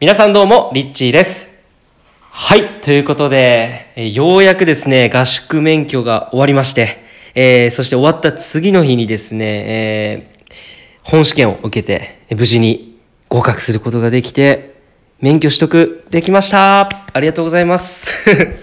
皆さんどうも、リッチーです。はい、ということで、えようやくですね、合宿免許が終わりまして、えーそして終わった次の日にですね、えー本試験を受けて、無事に合格することができて、免許取得できましたありがとうございます。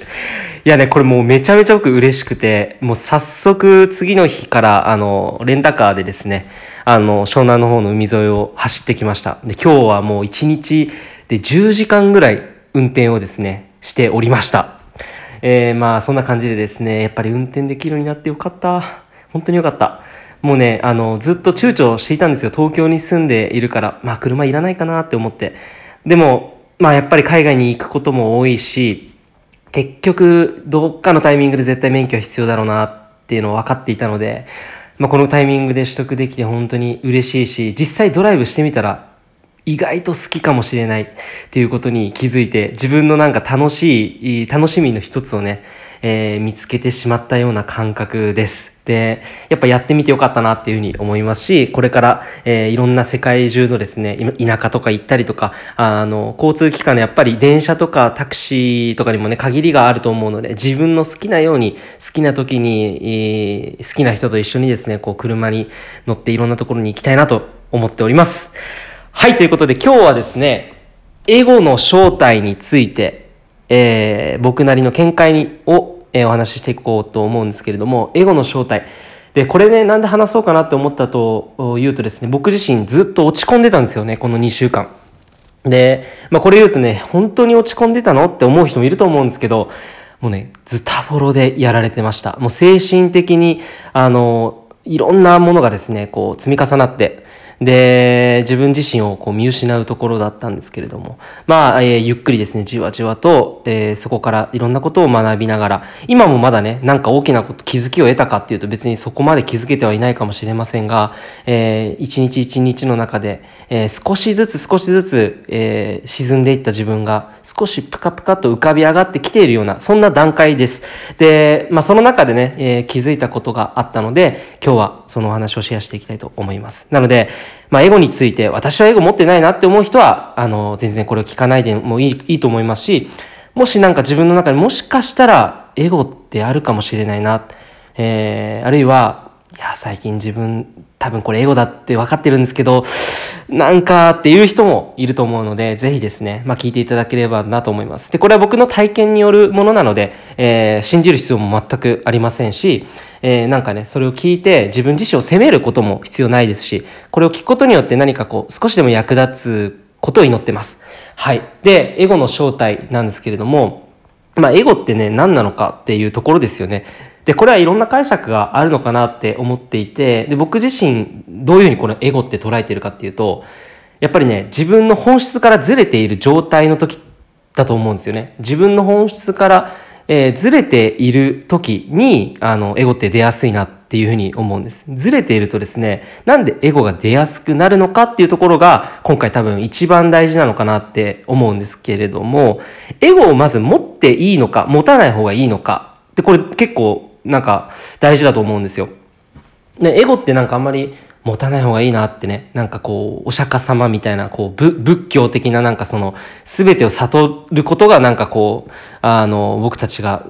いやね、これもうめちゃめちゃ僕嬉しくて、もう早速次の日から、あの、レンタカーでですね、あの、湘南の方の海沿いを走ってきました。で、今日はもう1日で10時間ぐらい運転をですね、しておりました。えー、まあそんな感じでですね、やっぱり運転できるようになってよかった。本当によかった。もうね、あの、ずっと躊躇していたんですよ。東京に住んでいるから、まあ車いらないかなって思って。でも、まあやっぱり海外に行くことも多いし、結局、どっかのタイミングで絶対免許は必要だろうなっていうのを分かっていたので、まあこのタイミングで取得できて本当に嬉しいし、実際ドライブしてみたら、意外と好きかもしれないっていうことに気づいて自分のなんか楽しい楽しみの一つをね、えー見つけてしまったような感覚です。でやっぱやってみてよかったなっていうふうに思いますしこれから、えーいろんな世界中のですね田舎とか行ったりとかあの交通機関のやっぱり電車とかタクシーとかにもね限りがあると思うので自分の好きなように好きな時に、えー好きな人と一緒にですねこう車に乗っていろんなところに行きたいなと思っております。はい、ということで今日はですね、エゴの正体について、えー僕なりの見解を、えーお話ししていこうと思うんですけれども、エゴの正体。で、これね、なんで話そうかなって思ったというとですね、僕自身ずっと落ち込んでたんですよね、この2週間。で、まあこれ言うとね、本当に落ち込んでたのって思う人もいると思うんですけど、もうね、ズタボロでやられてました。もう精神的に、あの、いろんなものがですね、こう積み重なって、で、自分自身をこう見失うところだったんですけれども、まあ、えーゆっくりですね、じわじわと、えーそこからいろんなことを学びながら、今もまだね、なんか大きなこと、気づきを得たかっていうと別にそこまで気づけてはいないかもしれませんが、えー一日一日の中で、えー少しずつ少しずつ、えー沈んでいった自分が少しプカプカと浮かび上がってきているような、そんな段階です。で、まあその中でね、えー気づいたことがあったので、今日はそのお話をシェアしていきたいと思います。なので、まあエゴについて、私はエゴ持ってないなって思う人は、あの、全然これを聞かないでもいいいいと思いますし、もしなんか自分の中にもしかしたらエゴってあるかもしれないな、えーあるいは、いや、最近自分、多分これエゴだって分かってるんですけど、なんかっていう人もいると思うので、ぜひですね、まあ聞いていただければなと思います。で、これは僕の体験によるものなので、えー信じる必要も全くありませんし、えーなんかね、それを聞いて自分自身を責めることも必要ないですし、これを聞くことによって何かこう、少しでも役立つことを祈ってます。はい。で、エゴの正体なんですけれども、まあ、エゴってね、何なのかっていうところですよね。で、これはいろんな解釈があるのかなって思っていて、で、僕自身、どういうふうにこのエゴって捉えてるかっていうと、やっぱりね、自分の本質からずれている状態の時だと思うんですよね。自分の本質から、えーずれている時に、あの、エゴって出やすいなっていうふうに思うんです。ずれているとですね、なんでエゴが出やすくなるのかっていうところが、今回多分一番大事なのかなって思うんですけれども、エゴをまず持っていいのか、持たない方がいいのか。で、これ結構なんか大事だと思うんですよ。ね、エゴってなんかあんまり持たない方がいいなってね、なんかこう、お釈迦様みたいな、こう、仏教的ななんかその、すべてを悟ることがなんかこう、あの、僕たちが、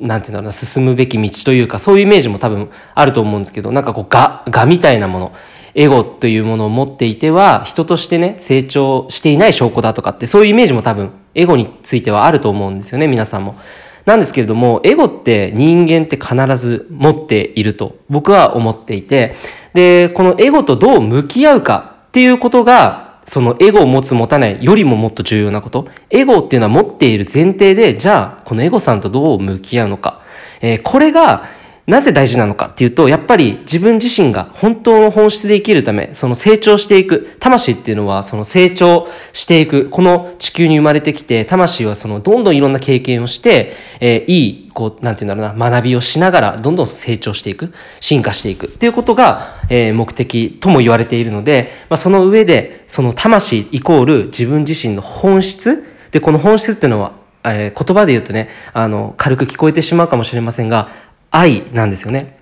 なんていうんだろうな、進むべき道というか、そういうイメージも多分あると思うんですけど、なんかこう、が、がみたいなもの、エゴというものを持っていては、人としてね、成長していない証拠だとかって、そういうイメージも多分、エゴについてはあると思うんですよね、皆さんも。なんですけれども、エゴって人間って必ず持っていると僕は思っていて、で、このエゴとどう向き合うかっていうことが、そのエゴを持つ持たないよりももっと重要なこと。エゴっていうのは持っている前提で、じゃあこのエゴさんとどう向き合うのか。えーこれがなぜ大事なのかっていうと、やっぱり自分自身が本当の本質で生きるため、その成長していく。魂っていうのはその成長していく。この地球に生まれてきて、魂はそのどんどんいろんな経験をして、えーいい、こう、なんていうんだろうな、学びをしながらどんどん成長していく。進化していく。っていうことが、えー目的とも言われているので、まあ、その上で、その魂イコール自分自身の本質。で、この本質っていうのは、え言葉で言うとね、あの、軽く聞こえてしまうかもしれませんが、愛なんですよね。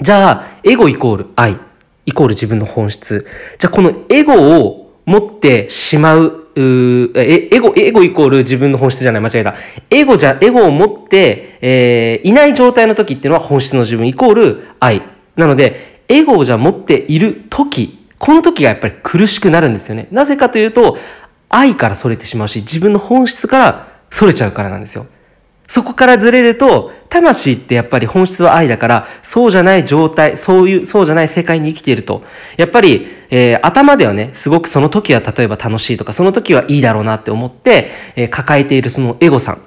じゃあ、エゴイコール愛、イコール自分の本質。じゃあ、このエゴを持ってしまううえ、エゴ、エゴイコール自分の本質じゃない、間違えた。エゴじゃ、エゴを持って、えー、いない状態の時っていうのは本質の自分イコール愛。なので、エゴをじゃ持っている時、この時がやっぱり苦しくなるんですよね。なぜかというと、愛から逸れてしまうし、自分の本質から逸れちゃうからなんですよ。そこからずれると、魂ってやっぱり本質は愛だから、そうじゃない状態、そういう、そうじゃない世界に生きていると、やっぱり、えー、頭ではね、すごくその時は例えば楽しいとか、その時はいいだろうなって思って、えー、抱えているそのエゴさん。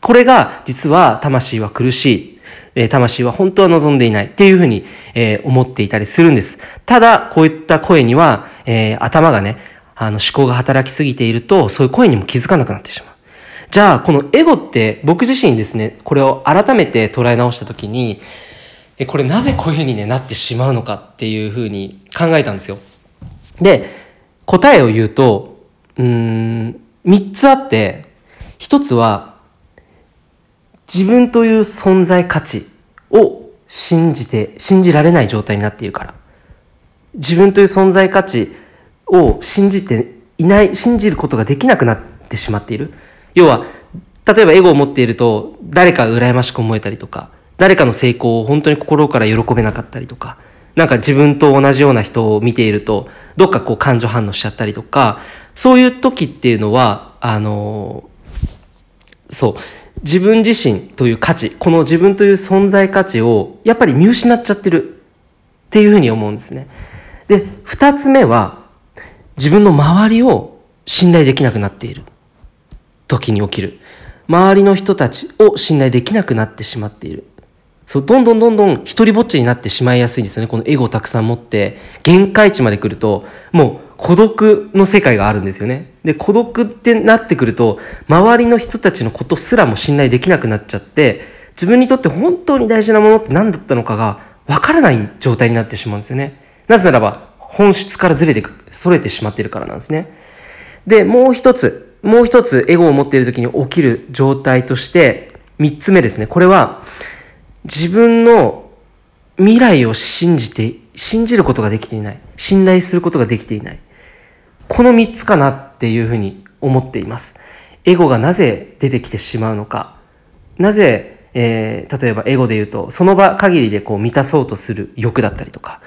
これが、実は魂は苦しい。えー、魂は本当は望んでいないっていうふうに、えー、思っていたりするんです。ただ、こういった声には、えー、頭がね、あの思考が働きすぎていると、そういう声にも気づかなくなってしまう。じゃあ、このエゴって僕自身ですね、これを改めて捉え直した時に、え、これなぜこういうふうに、ね、なってしまうのかっていうふうに考えたんですよ。で、答えを言うと、うん、3つあって、1つは、自分という存在価値を信じて、信じられない状態になっているから。自分という存在価値を信じていない、信じることができなくなってしまっている。要は、例えばエゴを持っていると、誰かが羨ましく思えたりとか、誰かの成功を本当に心から喜べなかったりとか、なんか自分と同じような人を見ていると、どっかこう感情反応しちゃったりとか、そういう時っていうのは、あの、そう、自分自身という価値、この自分という存在価値を、やっぱり見失っちゃってるっていうふうに思うんですね。で、二つ目は、自分の周りを信頼できなくなっている。時に起きる。周りの人たちを信頼できなくなってしまっている。そう、どんどんどんどん一人ぼっちになってしまいやすいんですよね。このエゴをたくさん持って、限界値まで来ると、もう孤独の世界があるんですよね。で、孤独ってなってくると、周りの人たちのことすらも信頼できなくなっちゃって、自分にとって本当に大事なものって何だったのかがわからない状態になってしまうんですよね。なぜならば、本質からずれてく、それてしまっているからなんですね。で、もう一つ、もう一つエゴを持っている時に起きる状態として、三つ目ですね。これは、自分の未来を信じて、信じることができていない。信頼することができていない。この三つかなっていうふうに思っています。エゴがなぜ出てきてしまうのか。なぜ、えー、例えばエゴで言うと、その場限りでこう満たそうとする欲だったりとか、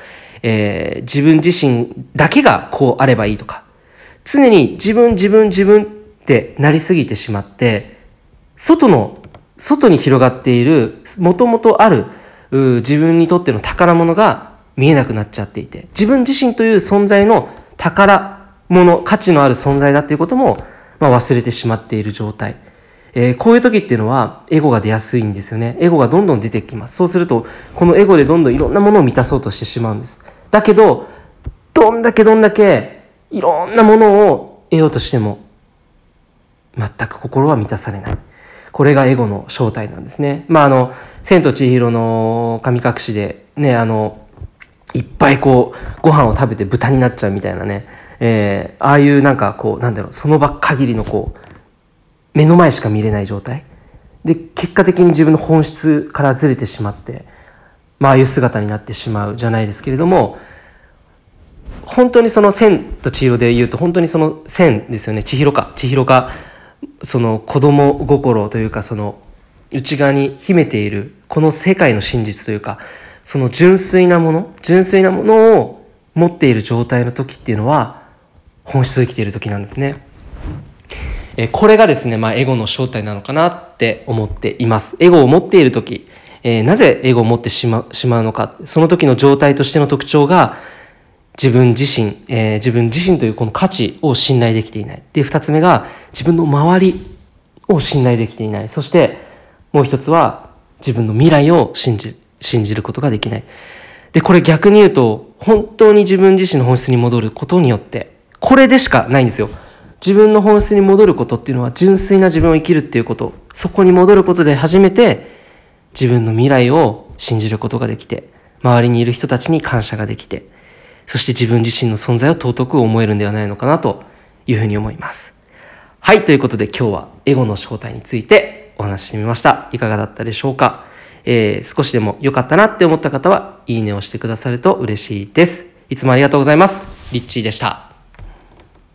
えー、自分自身だけがこうあればいいとか、常に自分自分自分ってなりすぎてしまって、外の、外に広がっている、もともとある自分にとっての宝物が見えなくなっちゃっていて、自分自身という存在の宝物、価値のある存在だっていうことも、まあ、忘れてしまっている状態。えー、こういう時っていうのはエゴが出やすいんですよね。エゴがどんどん出てきます。そうすると、このエゴでどんどんいろんなものを満たそうとしてしまうんです。だけど、どんだけどんだけいろんなものを得ようとしても全く心は満たされない。これがエゴの正体なんですね。まあ、あの、千と千尋の神隠しで、ね、あの、いっぱいこう、ご飯を食べて豚になっちゃうみたいなね、えー、ああいうなんかこう、なんだろう、その場限りのこう、目の前しか見れない状態。で、結果的に自分の本質からずれてしまって、まあ、ああいう姿になってしまうじゃないですけれども、本当にその千と千尋で言うと、本当にその千ですよね、千尋か、千尋か、その子供心というかその内側に秘めているこの世界の真実というかその純粋なもの純粋なものを持っている状態の時っていうのは本質を生きている時なんですね。えこれがですね、まあ、エゴの正体なのかなって思っています。エゴを持っている時、えー、なぜエゴを持ってしましまうのかその時の状態としての特徴が自分自身、えー、自分自身というこの価値を信頼できていない。で、二つ目が自分の周りを信頼できていない。そして、もう一つは自分の未来を信じ、信じることができない。で、これ逆に言うと、本当に自分自身の本質に戻ることによって、これでしかないんですよ。自分の本質に戻ることっていうのは純粋な自分を生きるっていうこと。そこに戻ることで初めて自分の未来を信じることができて、周りにいる人たちに感謝ができて、そして自分自身の存在を尊く思えるんではないのかなというふうに思います。はい、ということで今日はエゴの正体についてお話ししてみました。いかがだったでしょうか、えー、少しでも良かったなって思った方は、いいねをしてくださると嬉しいです。いつもありがとうございます。リッチーでした。